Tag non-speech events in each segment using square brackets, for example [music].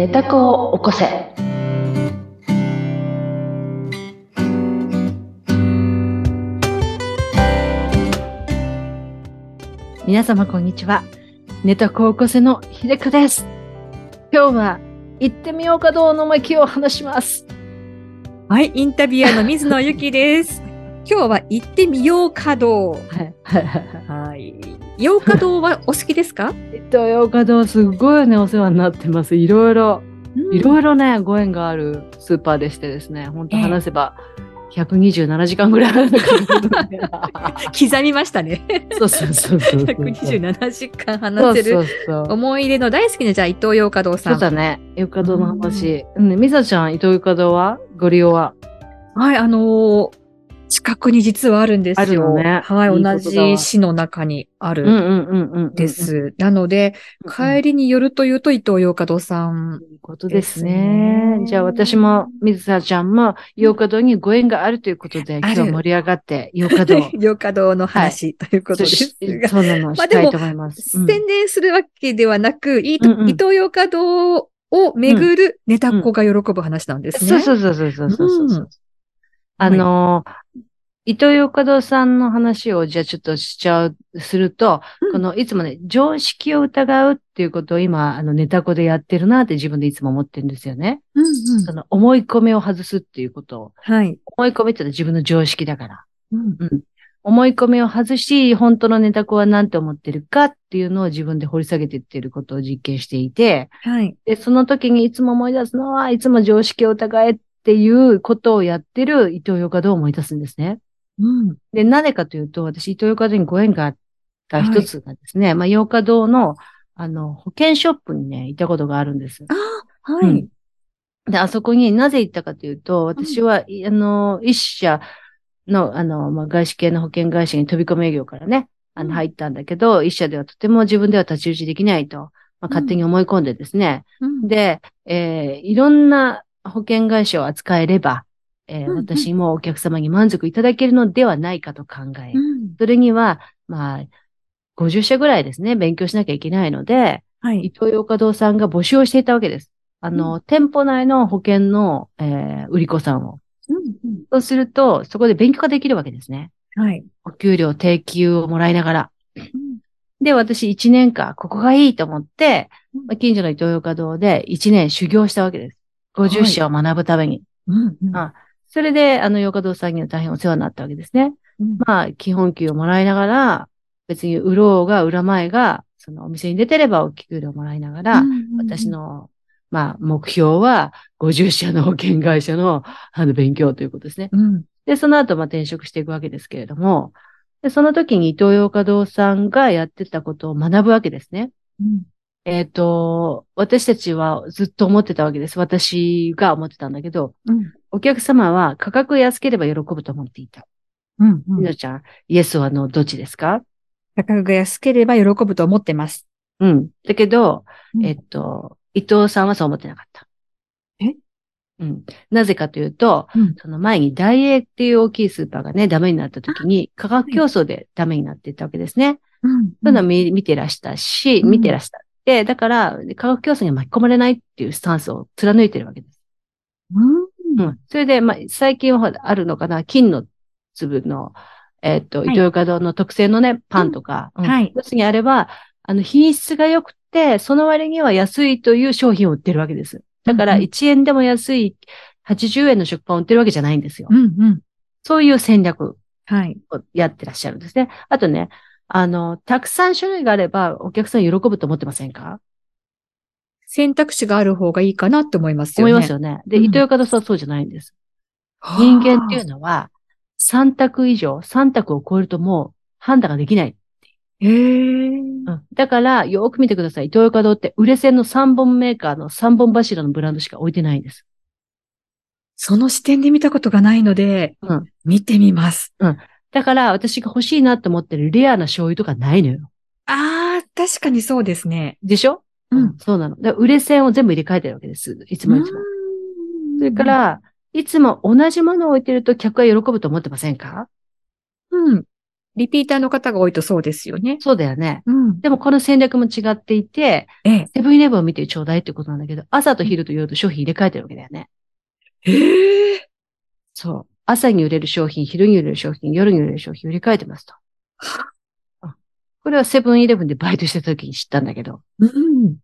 寝た子を起こせ。皆様こんにちは。寝た子を起こせの秀香です。今日は行ってみようかどうの巻を話します。はい、インタビュアーの水野ゆきです。[laughs] 今日は行ってみようかどう。はい。はいはいはい。ようかどうはお好きですか？えっと、ようかどうすごいね、お世話になってます。いろいろ、いろいろね、ご縁があるスーパーでしてですね、本当ええ話せば、127時間ぐらいある [laughs] 刻みましたね。そうそうそうそうそう。127時間そ話せる。思い出の大好きなじゃあ伊藤洋華堂さ。そうんだね。ゆかどうの話。うん、みさちゃん、伊藤ゆかどうは？ご利用は？はい、あのー近くに実はあるんですよ。あるのねはい、同じ市の中にあるうん。で。す。なので、帰りによるというと伊藤洋華堂さん。ということですね。ねじゃあ私も、水沢ちゃんも、洋華堂にご縁があるということで、今日盛り上がって、洋華堂。[laughs] 洋華堂の話ということですが。そうなの、まあしたいと思います。うん宣伝するわけではなく、伊東洋華堂を巡るネタっ子が喜ぶ話なんですね。そうそうそうそうそうそうそう。うんあのー、伊藤洋華堂さんの話をじゃあちょっとしちゃう、すると、うんこのいつもね、常識を疑うっていうことを今、あのネタ子でやってるなって自分でいつも思ってるんですよね。うんうんその思い込みを外すっていうことを。はい。思い込みってのは自分の常識だから。うん思い込みを外し、本当のネタ子は何て思ってるかっていうのを自分で掘り下げていってることを実験していて、はい。で、その時にいつも思い出すのは、いつも常識を疑えっていうことをやってる伊藤洋華堂を思い出すんですね。うん。で、なぜかというと、私、伊藤洋華堂にご縁があった一つがですね、まあ、洋華堂の、あの、保険ショップにね、いたことがあるんです。ああ、はうん。い。で、あそこになぜ行ったかというと、私は、いあの、一社の、あの、まあ、外資系の保険会社に飛び込み営業からね、あの、うん。入ったんだけど、一社ではとても自分では太刀打ちできないと、まあ、勝手に思い込んでですね、うん。で、えーいろんな保険会社を扱えれば、えーうんうん私もお客様に満足いただけるのではないかと考え、うんそれには、まあ、50社ぐらいですね、勉強しなきゃいけないので、伊はい。東洋華堂さんが募集をしていたわけです。あの、店舗内の保険の、えー売り子さんを。うんそうすると、そこで勉強ができるわけですね。うんはい。お給料、定給をもらいながら。で、私1年間、ここがいいと思って、うんまあ近所の伊東洋華堂で1年修行したわけです。50社を学ぶために。うんうんあそれで、あの、洋華堂さんには大変お世話になったわけですね。うんまあ、基本給をもらいながら、別に売ろうが売らまいが、そのお店に出てればお給料をもらいながら、私、の、まあ、目標は、50社の保険会社の、あの、勉強ということですね。うんうんで、その後、まあ、転職していくわけですけれども、で、その時に伊東洋華堂さんがやってたことを学ぶわけですね。うんえっ、と、私たちはずっと思ってたわけです。私が思ってたんだけど、うんお客様は価格安ければ喜ぶと思っていた。うんうんみのちゃん、イエスはのどっちですか？価格が安ければ喜ぶと思ってます。うん。だけど、うんえっと、伊藤さんはそう思ってなかった。え？うん。なぜかというと、うんその前にダイエーっていう大きいスーパーがね、ダメになった時に、価格競争でダメになっていったわけですね。うんそういうのを見見てらしたし、うん見てらした。で、だから、価格競争に巻き込まれないっていうスタンスを貫いてるわけです。うんうん。それで、まあ、最近はあるのかな、金の粒の、えっと、い伊藤洋華堂の特製のね、パンとか、うんはい要するにあれば、あの、品質が良くて、その割には安いという商品を売ってるわけです。だから、うんうん1円でも安い80円の食パンを売ってるわけじゃないんですよ。うんうんそういう戦略はい。をやってらっしゃるんですね。あとね、あの、たくさん種類があれば、お客さん喜ぶと思ってませんか？選択肢がある方がいいかなって思いますよね。思いますよね。で、うん伊藤洋華堂さんはそうじゃないんです。人間っていうのは、3択以上、3択を超えるともう判断ができない。へえ。うんだから、よーく見てください。伊藤洋華堂って、売れ線の3本メーカーの3本柱のブランドしか置いてないんです。その視点で見たことがないので、うん見てみます。だから、私が欲しいなと思ってるレアな醤油とかないのよ。ああ、確かにそうですね。でしょ？うん。そうなの。売れ線を全部入れ替えてるわけです。いつもいつも。それか、ら、いつも同じものを置いてると客は喜ぶと思ってませんか？うん。リピーターの方が多いとそうですよね。そうだよね。うん。でもこの戦略も違っていて、ええ。セブンイレブンを見てちょうだいってことなんだけど、朝と昼と夜と商品入れ替えてるわけだよね。ええそう。朝に売れる商品、昼に売れる商品、夜に売れる商品売り替えてますと。あこれはセブンイレブンでバイトしてた時に知ったんだけど。うん。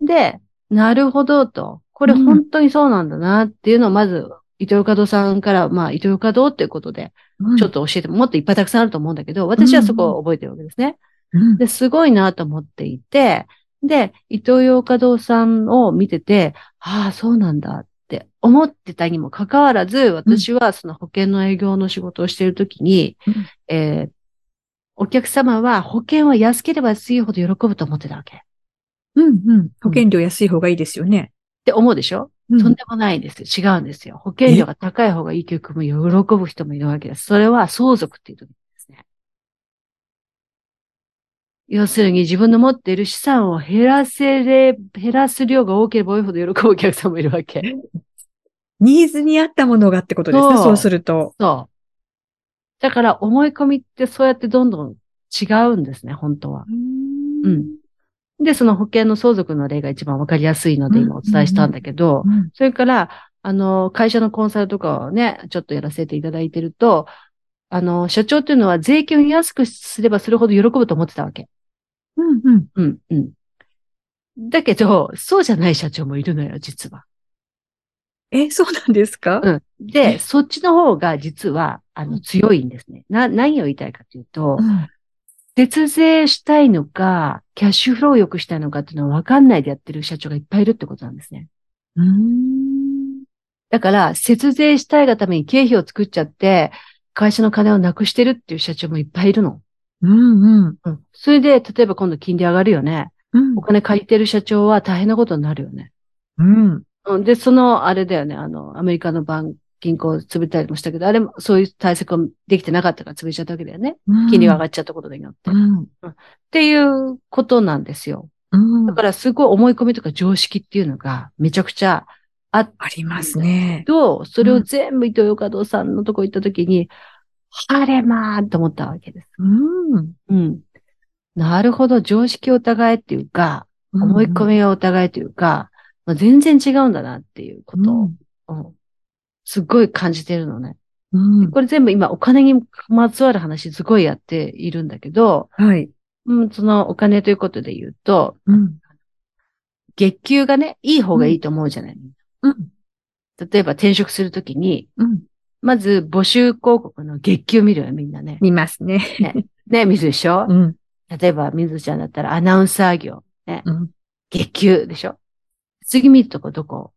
で、なるほどと。これ本当にそうなんだなっていうのをまず、伊藤洋華堂さんから、まあ、伊藤洋華堂っていうことで、ちょっと教えても、もっといっぱいたくさんあると思うんだけど、私はそこを覚えてるわけですね。うん、で、すごいなと思っていて、で、伊藤洋華堂さんを見てて、ああ、そうなんだ思ってたにもかかわらず、私はその保険の営業の仕事をしているときに、うんえーお客様は保険は安ければ安いほど喜ぶと思ってたわけ。っうんうん。保険料安い方がいいですよね。て思うでしょ、うんとんでもないんですよ。違うんですよ。保険料が高い方がいい曲も喜ぶ人もいるわけです。それは相続っていう時ですね。要するに自分の持っている資産を減らせれ、減らす量が多ければ多いほど喜ぶお客さんもいるわけ。[laughs] ニーズに合ったものがってことですね。そうすると。そう。だから思い込みってそうやってどんどん違うんですね、本当は。うん。で、その保険の相続の例が一番わかりやすいので今お伝えしたんだけど、うん。それから、あの、会社のコンサルとかをね、ちょっとやらせていただいてると、あの、社長っていうのは税金を安くすればするほど喜ぶと思ってたわけ。うんうん。うん、うん。だけど、そうじゃない社長もいるのよ、実は。え、そうなんですか？うん。で、そっちの方が実は、あの、強いんですね。な、何を言いたいかというと、うん節税したいのか、キャッシュフローを良くしたいのかっていうのは分かんないでやってる社長がいっぱいいるってことなんですね。うーん。だから、節税したいがために経費を作っちゃって、会社の金をなくしてるっていう社長もいっぱいいるの。うんうん。うん。それで、例えば今度金利上がるよね。うんお金借りてる社長は大変なことになるよね。うん。うん。で、その、あれだよね。あの、アメリカのバン、銀行潰れたりもしたけど、あれもそういう対策をできてなかったから潰れちゃったわけだよね。金利が上がっちゃったことによって。っうん。ていうことなんですよ。うん。だからすごい思い込みとか常識っていうのがめちゃくちゃあっありますね。と、それを全部伊藤洋華堂さんのとこ行った時に、晴れまーと思ったわけです。うん。うん。なるほど、常識を疑えっていうか、思い込みを疑えというか、まあ、全然違うんだなっていうことを、うんすっごい感じてるのね。うん。これ全部今お金にまつわる話すごいやっているんだけど、はい。うん、そのお金ということで言うと、うん。月給がね、いい方がいいと思うじゃない、うん。例えば転職するときに、うん。まず募集広告の月給見るよ、みんなね。見ますね。ね、見るでしょ、うん。例えば、水ちゃんだったらアナウンサー業。ね。うん。月給でしょ？次見るとこどこ？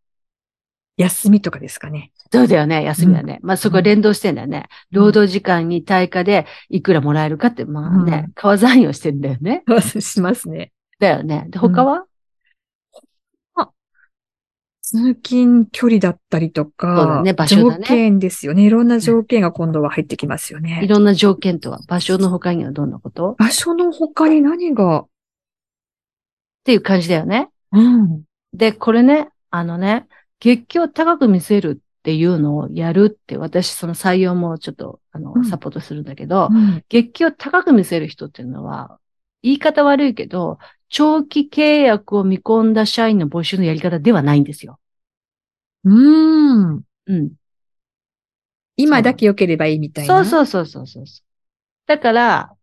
休みとかですかね。そうだよね、休みだね。まあそこ連動してんだよね。労働時間に対価でいくらもらえるかって、まあね、川残用してんだよね。しますね。だよね。で、他は、通勤距離だったりとか、そうだね場所だね条件ですよね。いろんな条件が今度は入ってきますよね。いろんな条件とは、場所の他にはどんなこと？っ場所の他に何が、ていう感じだよね。うん。で、これね、あのね、月給を高く見せるっていうのをやるって、私その採用もちょっと、あのう、んサポートするんだけど、うん月給を高く見せる人っていうのは、言い方悪いけど、長期契約を見込んだ社員の募集のやり方ではないんですよ。うん。うん。今だけ良ければいいみたいな。そうそうそうそうそう。だから、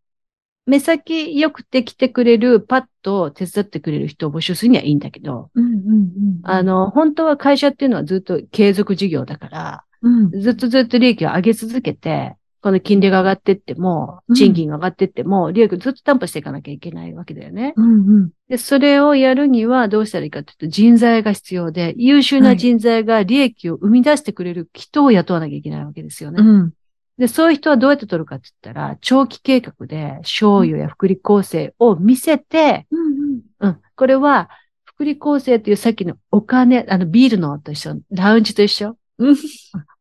目先良くて来てくれる、パッと手伝ってくれる人を募集するにはいいんだけど、うんうんうん。あ、の、本当は会社っていうのはずっと継続事業だから、うん。ずっとずっと利益を上げ続けて、この金利が上がってってもう、ん賃金が上がってっても、利益をずっと担保していかなきゃいけないわけだよね。うんうん。で、それをやるにはどうしたらいいかというと、人材が必要で、優秀な人材が利益を生み出してくれる人を雇わなきゃいけないわけですよね。うん。で、そういう人はどうやって取るかって言ったら、長期計画で、賞与や福利厚生を見せて、うんうん、これは、福利厚生っていうさっきのお金、あの、ビールのと一緒、ラウンジと一緒。うん。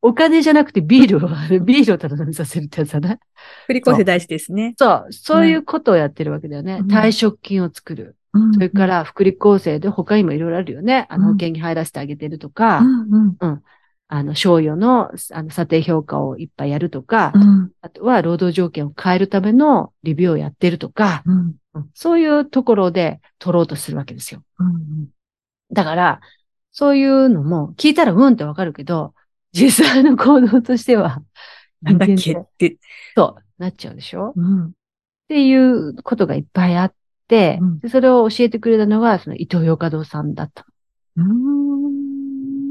お金じゃなくてビールを、[laughs] ビールをただ飲みさせるってやつだね。振り込せ大事ですね。そう、そういうことをやってるわけだよね。うん退職金を作る。それから、福利厚生で他にもいろいろあるよね。あの、うん保険に入らせてあげてるとか、うんうん。あの、賞与の、あの、査定評価をいっぱいやるとか、うん。あとは労働条件を変えるためのレビューをやってるとか、うん。うんそういうところで取ろうとするわけですよ。うん。だから、そういうのも聞いたらうんってわかるけど、実際の行動としては、なんだっけ？って。そう、なっちゃうでしょ？うん。っていうことがいっぱいあって、うんでそれを教えてくれたのが、その伊藤洋華堂さんだったうん。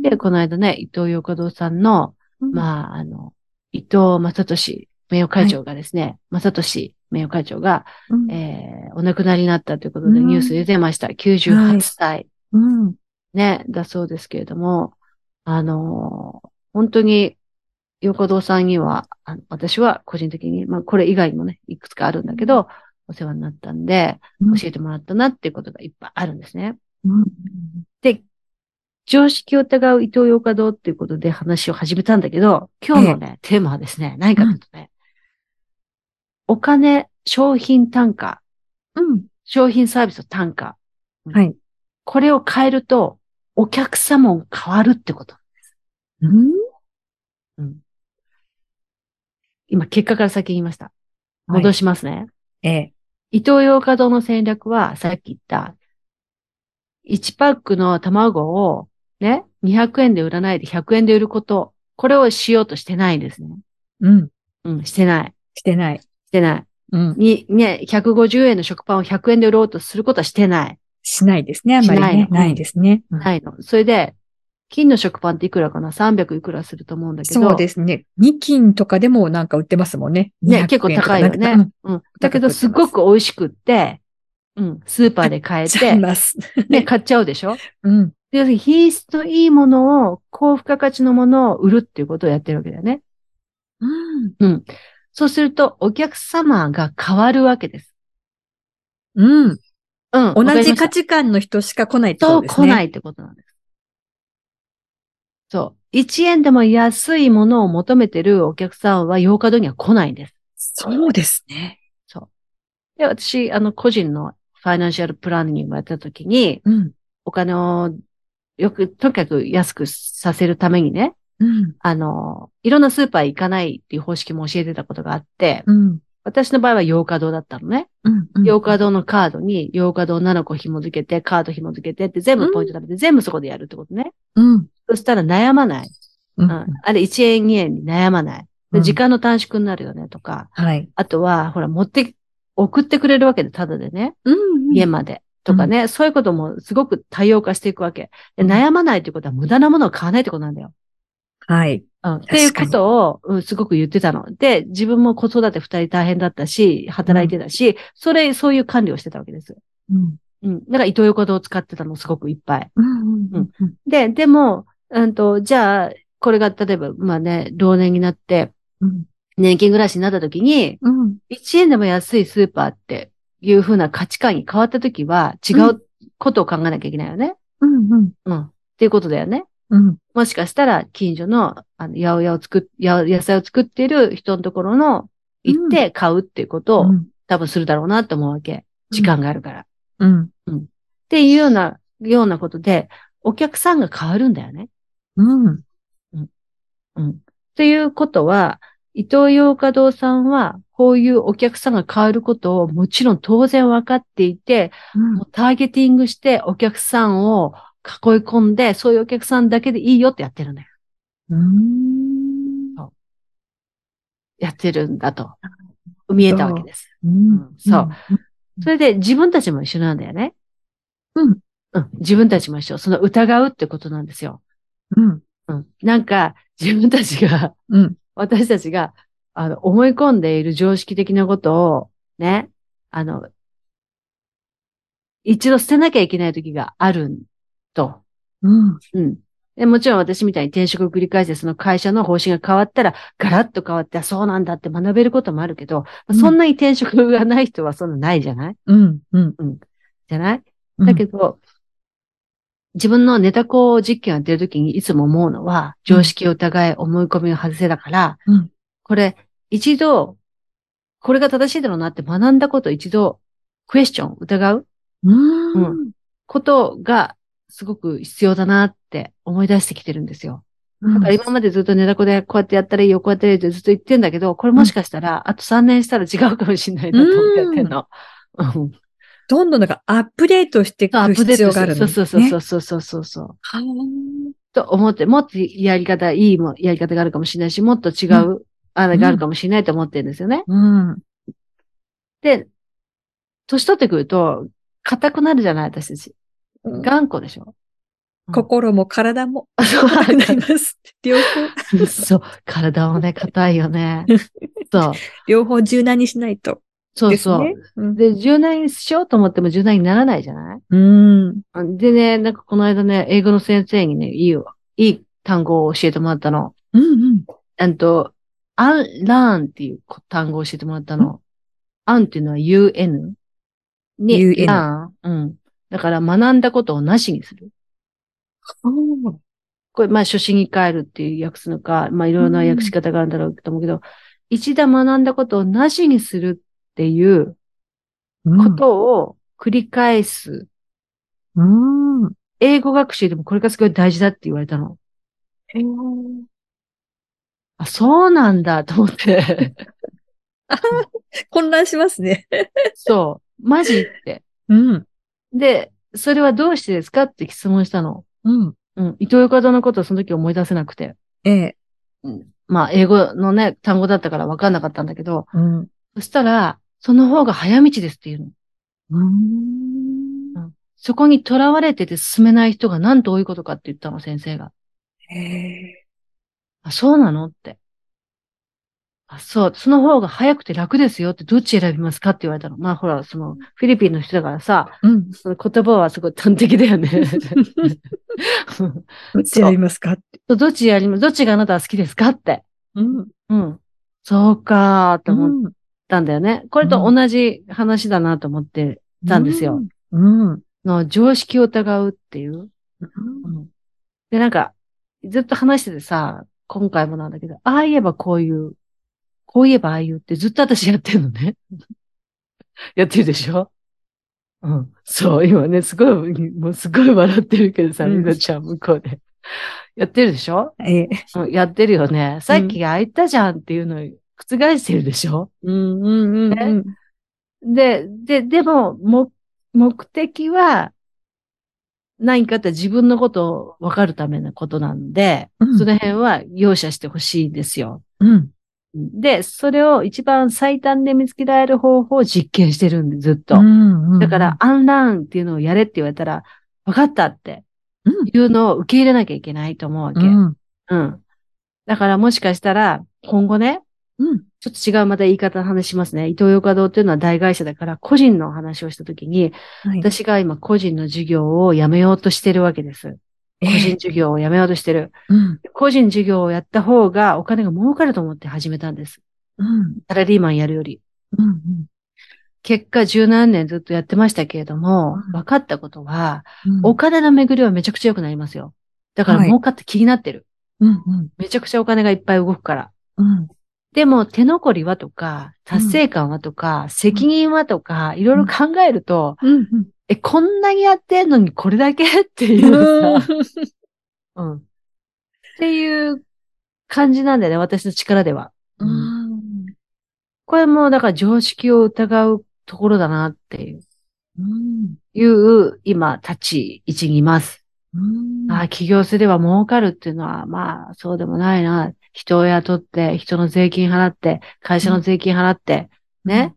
の。で、この間ね、伊藤洋華堂さんの、あ、まあ、あの、伊藤正俊名誉会長がですね、正俊名誉会長が、うん、えー、お亡くなりになったということでうんニュースで出ました。98歳、うん。ね、だそうですけれども、あのー本当に、横堂さんには、あの私は個人的に、まあこれ以外にもね、いくつかあるんだけど、お世話になったんで、教えてもらったなっていうことがいっぱいあるんですね。うん。で、常識を疑う伊藤洋華堂っていうことで話を始めたんだけど、今日のね、テーマはですね、何かというとね、お金、商品単価、うん。商品サービスの単価。はい。これを変えると、お客様も変わるってこと。うん。うん、今、結果から先言いました。戻しますね。ええ。伊東洋華堂の戦略は、さっき言った、1パックの卵をね、200円で売らないで100円で売ること、これをしようとしてないんですね。うん。うん、してない。してない。してない。うん。に、ね、150円の食パンを100円で売ろうとすることはしてない。しないですね。あんまりね。しないのないですね。うんないの。それで、金の食パンっていくらかな ?300 いくらすると思うんだけど。そうですね。二金とかでもなんか売ってますもんね。ね、200結構高いよね。うん。だけど、すごく美味しくって、うん、スーパーで買えうん。ちゃいて、ます。ね、買っちゃうでしょ？うん。で要するに品質のいいものを、高付加価値のものを売るっていうことをやってるわけだよね。うん。うん。そうすると、お客様が変わるわけです。うん。うん。同じ価値値観の人しか来ないってこととですね。。来ないいってことなんです。そう。1円でも安いものを求めてるお客さんは、洋華堂には来ないんです。そうですね。で、私、あの、個人のファイナンシャルプランニングをやったときに、うん。お金をよく、とにかく安くさせるためにね、うん。あの、いろんなスーパー行かないっていう方式も教えてたことがあって、うん。私の場合は洋華堂だったのね。うん。洋華堂のカードに洋華堂7個紐付けて、カード紐付けてって全部ポイント食べて、全部そこでやるってことね。うん。そしたら悩まない。ううんん。あれ1円2円に悩まない。時間の短縮になるよねとか。はい。あとは、ほら、持って、送ってくれるわけで、ただでね。うん家まで。とかね、そういうこともすごく多様化していくわけ。で悩まないってことは無駄なものを買わないってことなんだよ。はい。うん。っていうことを、うん、すごく言ってたの。で、自分も子育て二人大変だったし、働いてたし、それ、そういう管理をしてたわけです。うん。うん。だから、伊東横堂を使ってたのすごくいっぱい。うん。うん。で、でも、うんと、じゃあ、これが例えば、まあね、老年になって、うん。年金暮らしになった時に、うん。1円でも安いスーパーっていう風な価値観に変わった時は、違うことを考えなきゃいけないよね。うん。うん。うん。っていうことだよね。うん。もしかしたら、近所の、あの、八百屋を作っ、や野菜を作っている人のところの、行って買うっていうことを、多分するだろうなって思うわけ。時間があるから。うん。っていうような、ようなことで、お客さんが変わるんだよね。うん。うん。っていうことは、伊東洋華堂さんは、こういうお客さんが変わることをもちろん当然分かっていて、もうターゲティングしてお客さんを囲い込んで、そういうお客さんだけでいいよってやってるんだよ。うん。やってるんだと。見えたわけです。うん。そう。それで自分たちも一緒なんだよね。うん。うん。自分たちも一緒。その疑うってことなんですよ。うん。うん。なんか、自分たちが、うん。私たちが、あの、思い込んでいる常識的なことを、ね、あの、一度捨てなきゃいけない時があると。うん。うん。でもちろん私みたいに転職を繰り返して、その会社の方針が変わったら、ガラッと変わって、あそうなんだって学べることもあるけど、うんそんなに転職がない人はそんなないじゃない？うん。うん。じゃない？だけど、自分のネタ校実験をやってる時にいつも思うのは、常識を疑い、思い込みを外せだから、うんこれ、一度、これが正しいだろうなって学んだことを一度、クエスチョン、疑う？うん。ことが、すごく必要だなって思い出してきてるんですよ。だから今までずっと寝だこでこうやってやったらいいよ、こうやったらいいよってずっと言ってんだけど、これもしかしたら、あと3年したら違うかもしれないなと思ってやってんの。うんどんどんなんかアップデートしていく必要があるそうそうそうそうそうそうそう。はと思って、もっとやり方、いいもやり方があるかもしれないし、もっと違う、あれがあるかもしれないと思ってるんですよね。うん。で、年取ってくると、硬くなるじゃない、私たち。頑固でしょ。心も体もそうなります。両方、そう。体もね、硬いよね。[laughs] そう。両方柔軟にしないと。そうそう。で、柔軟にしようと思っても柔軟にならないじゃない？うん。でね、なんかこの間ね、英語の先生にね、いいよ、いい単語を教えてもらったの。うんうん。あと、unlearn っていう単語を教えてもらったの。un っていうのは un に UN learn。うん。だから学んだことをなしにする。これ、まあ、初心に帰るっていう訳すのか、まあ、いろいろな訳し方があるんだろうと思うけど、一度学んだことをなしにするっていうことを繰り返す。うん。うん。英語学習でもこれがすごい大事だって言われたの。あ、そうなんだと思って。[laughs] 混乱しますね。そう。マジって。うん。で、それはどうしてですかって質問したの。うん。うん。伊藤洋華堂のことをその時思い出せなくて。ええ。まあ、英語のね、単語だったから分かんなかったんだけど、うん。そしたら、その方が早道ですっていうの。うん。そこに囚われてて進めない人がなんと多いことかって言ったの、先生が。へえ。あ、そうなの？って。あ、そう、その方が早くて楽ですよってどっち選びますか？って言われたの。まあほら、その、フィリピンの人だからさ、うん。その言葉はすごい端的だよね。[laughs] どっちやりますか？って。どっちやります？どっちがあなたは好きですか？って。うん。うん。そうかーって思っうん。たんだよね。これと同じ話だなと思ってたんですよ。うん。うん。の常識を疑うっていう。うんで、なんか、ずっと話しててさ、今回もなんだけど、ああ言えばこういう、こう言えばああ言うってずっと私やってんのね。[laughs] やってるでしょ？うん。そう、今ね、すごい、もうすごい笑ってるけどさ、うんみなちゃん向こうで。やってるでしょ？ええ。うんやってるよね。さっきああ言ったじゃんっていうのを覆してるでしょ？うんうんうんうん。で、で、でも、も、目的は、何かって自分のことを分かるためのことなんで、うんその辺は容赦してほしいですよ。うん。で、それを一番最短で見つけられる方法を実験してるんで、ずっと。うんだから、、アンラーンっていうのをやれって言われたら、分かったってうんいうのを受け入れなきゃいけないと思うわけ。ううん。ん。だからもしかしたら、今後ね、うん。ちょっと違うまた言い方の話しますね。伊東洋華堂っていうのは大会社だから、個人の話をしたときに、はい。私が今個人の授業をやめようとしてるわけです。個人授業をやめようとしてる。うん。個人授業をやった方がお金が儲かると思って始めたんです。うん。サラリーマンやるより。うん。結果十何年ずっとやってましたけれども、うん分かったことは、うん。お金の巡りはめちゃくちゃ良くなりますよ。だからはい儲かって気になってる。うん。うん。めちゃくちゃお金がいっぱい動くから。うん。でも手残りはとか、達成感はとか、責任はとか、いろいろ考えると、うん。え、こんなにやってんのにこれだけっていうさ、うん。[laughs] っていう感じなんだよね、私の力では。うん。これも、だから常識を疑うところだなっていう、うん。いう今、立ち位置にいます。うん。ああ、起業すれば儲かるっていうのは、まあ、そうでもないな。人を雇って、人の税金払って、会社の税金払って、ね？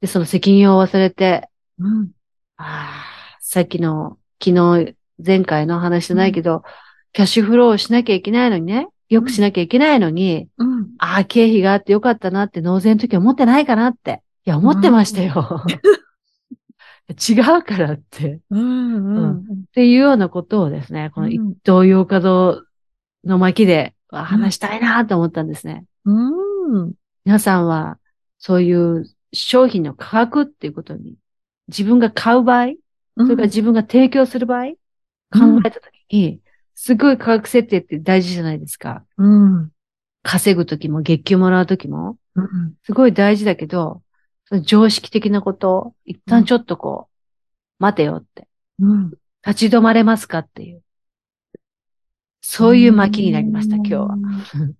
で、その責任を忘れて、うん。ああ、さっきの、昨日、前回の話じゃないけど、キャッシュフローをしなきゃいけないのにね、よくしなきゃいけないのに、うん。ああ、経費があってよかったなって納税の時は思ってないかなって。いや、思ってましたよ。[laughs] 違うからって。うん。うん。っていうようなことをですね、この一東洋華堂の巻でわ話したいなと思ったんですね。うん。皆さんは、そういう商品の価格っていうことに、自分が買う場合、それから自分が提供する場合、考えたときに、すごい価格設定って大事じゃないですか。うん。稼ぐときも、月給もらうときも、うん。すごい大事だけど、常識的なことを、一旦ちょっとこう、待てよって。うん。立ち止まれますかっていう。そういう巻きになりました、今日は。[laughs]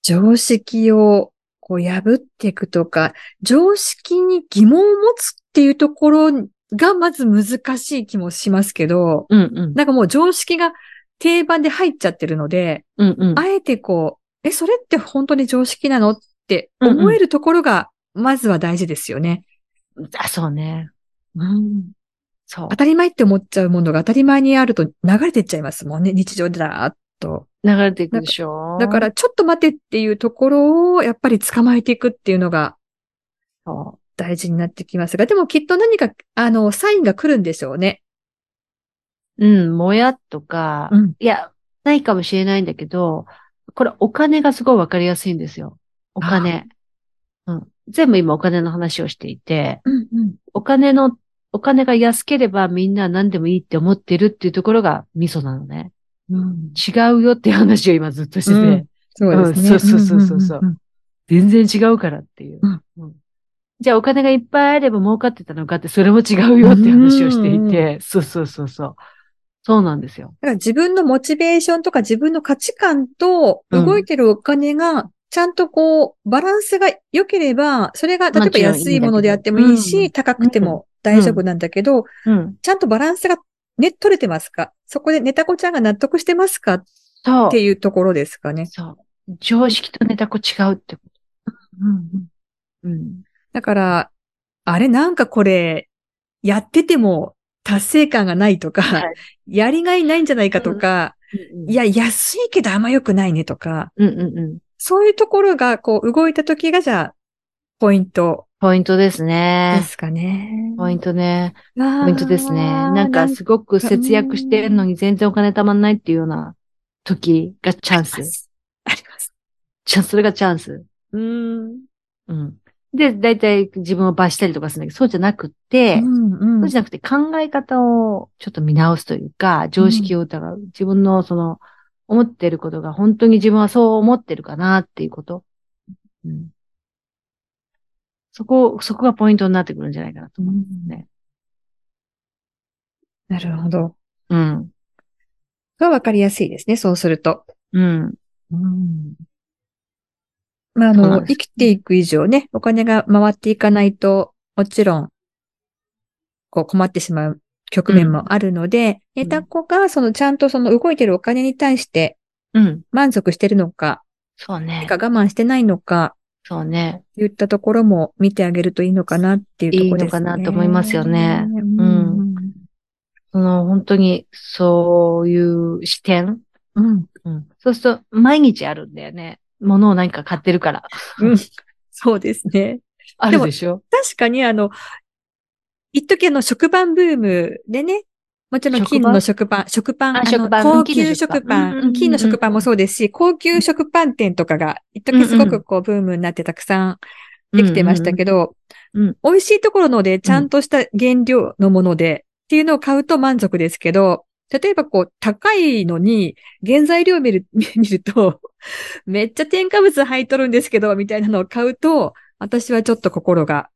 常識をこう破っていくとか、常識に疑問を持つっていうところがまず難しい気もしますけど、うんうん。なんかもう常識が定番で入っちゃってるので、うんうん。あえてこう、え、それって本当に常識なのって思えるところが、まずは大事ですよね。あ、そうね。うん。そう当。たり前って思っちゃうものが当たり前にあると流れてっちゃいますもんね、日常でだーっと。流れていくでしょだから、ちょっと待てっていうところを、やっぱり捕まえていくっていうのがそ大事になってきますが、でもきっと何か、あの、サインが来るんでしょうね。う。うん、もやっとか、うんいや、ないかもしれないんだけど、これお金がすごいわかりやすいんですよ。お金。うん。全部今お金の話をしていて、うんうん。お金の、お金が安ければみんな何でもいいって思ってるっていうところがミソなのね。うん、違うよっていう話を今ずっとしてて、うん。そうですね。うんそうそうそうそう。うんうん全然違うからっていう、うん。うん。じゃあお金がいっぱいあれば儲かってたのかってそれも違うよって話をしていて、そうそうそうそう。そうなんですよ。だから自分のモチベーションとか自分の価値観と動いてるお金が、ちゃんとこう、バランスが良ければ、それが、例えば安いものであってもいいし、うん高くても大丈夫なんだけど、うん。ちゃんとバランスがね、取れてますか？そこでネタ子ちゃんが納得してますか？っそう。ていうところですかね。そう。常識とネタ子違うってこうんと。うん。だから、あれなんかこれ、やってても達成感がないとか、はいやりがいないんじゃないかとか、いや、安いけどあんま良くないねとか、うんうんうん。そういうところがこう動いた時がじゃあ、ポイントポイントですでね。すかね。ポイントね。ポポイントですね。なんかすごく節約してるのに全然お金貯まんないっていうような時がチャンス。あります。チャンス、それがチャンス。うん。うん。で、だいたい自分を罰したりとかするんだけど、そうじゃなくて、うんうんそうじゃなくて考え方をちょっと見直すというか、常識を疑う。自分のその、思ってることが本当に自分はそう思ってるかなっていうこと。うん。そこ、そこがポイントになってくるんじゃないかなと思うんですね。なるほど。うん。がわかりやすいですね、そうすると。うん。うん。まあ、あの、生きていく以上ね、お金が回っていかないと、もちろん、こう困ってしまう局面もあるので、んネタ子がそのちゃんとその動いてるお金に対してうん。満足してるのか、そうね何。か我慢してないのか、そうね。言ったところも見てあげるといいのかなっていうところですね。いいのかなと思いますよねうん。その、本当に、そういう視点？うん。うん。そうすると、毎日あるんだよね。物を何か買ってるから。うん。そうですね。[laughs] あるでしょ？確かにあの、一時あの、食パンブームでね、もちろん金の食パン、食パン、あの食パン金高級の食パン金の食パンもそうですし、高級食パン店とかが、一時すごくこう、ブームになってたくさんできてましたけど、美味しいところので、ちゃんとした原料のもので、っていうのを買うと満足ですけど、例えばこう、高いのに、原材料見る、[laughs] 見ると、めっちゃ添加物入っとるんですけど、みたいなのを買うと、私はちょっと心が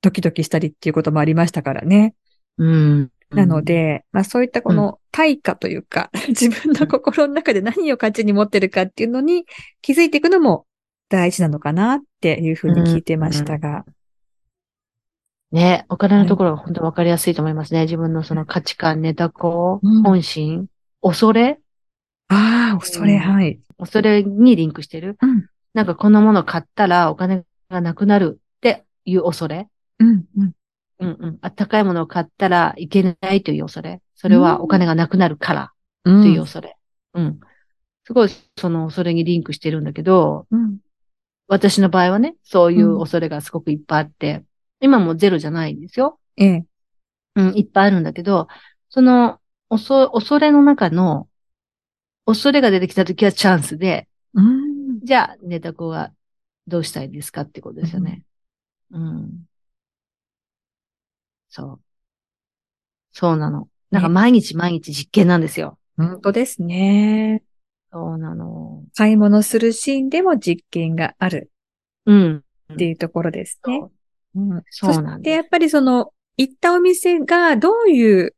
ドキドキしたりっていうこともありましたからね。うん。なので、まあそういったこの対価というか、[laughs] 自分の心の中で何を価値に持ってるかっていうのに気づいていくのも大事なのかなっていうふうに聞いてましたが。ね、お金のところが本当わかりやすいと思いますね。自分のその価値観、ネタ子、うん本心、恐れ？ああ、恐れ、うんはい。恐れにリンクしてる？うんなんかこのもの買ったらお金がなくなるっていう恐れ？うん、うん。うんうん。あったかいものを買ったらいけないという恐れ。それはお金がなくなるからとという恐れ。うん。すごいその恐れにリンクしてるんだけど、うん。私の場合はね、そういう恐れがすごくいっぱいあって、今もゼロじゃないんですよ。ええ。うん、いっぱいあるんだけど、その、恐恐れの中の、恐れが出てきたときはチャンスで、うん。じゃあ、ネタ子はどうしたいですかってことですよね。うん。そう。そうなの。なんかね毎日毎日実験なんですよ。本当ですね。そうなの。買い物するシーンでも実験があるうん。っていうところですね。うん、そうなんでやっぱりその、行ったお店がどういう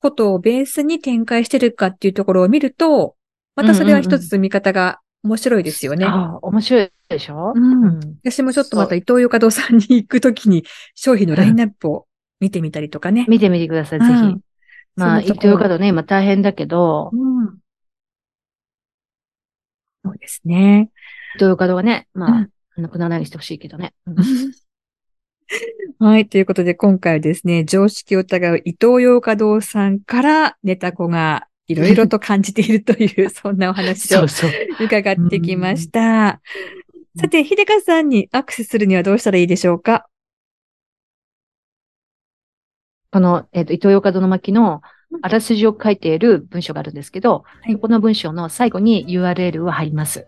ことをベースに展開してるかっていうところを見ると、またそれは一つ見方が面白いですよね。ああ、面白いでしょ？うんうん私もちょっとまた伊東洋華堂さんに行くときに商品のラインナップを見てみたりとかね。見てみてください、ぜうんひ。まあ、伊そのところ東洋華堂ね、今大変だけど、うん。そうですね。伊東洋華堂がね、まうんあ、なくならないようにしてほしいけどね。うん [laughs] はい。ということで、今回はですね、常識を疑う伊東洋華堂さんからネタ子がいろいろと感じているという、[laughs] そんなお話を。伺ってきました。さて、秀香さんにアクセスするにはどうしたらいいでしょうか？この、えっ、と、伊東洋華堂の巻のあらすじを書いている文章があるんですけど、はいこの文章の最後に URL を貼ります。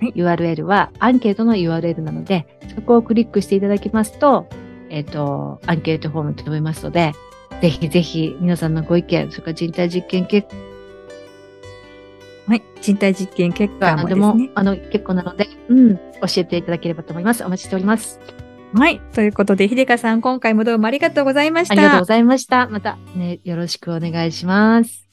はい URL はアンケートの URL なので、そこをクリックしていただきますと、えっ、と、アンケートフォームに飛べますので、ぜひぜひ皆さんのご意見、それから人体実験結はい。人体実験結果果でも、もですね。あの、結構なので、うん、教えていただければと思います。お待ちしております。はい。ということで、ひでかさん、今回もどうもありがとうございました。ありがとうございました。また、ね、よろしくお願いします。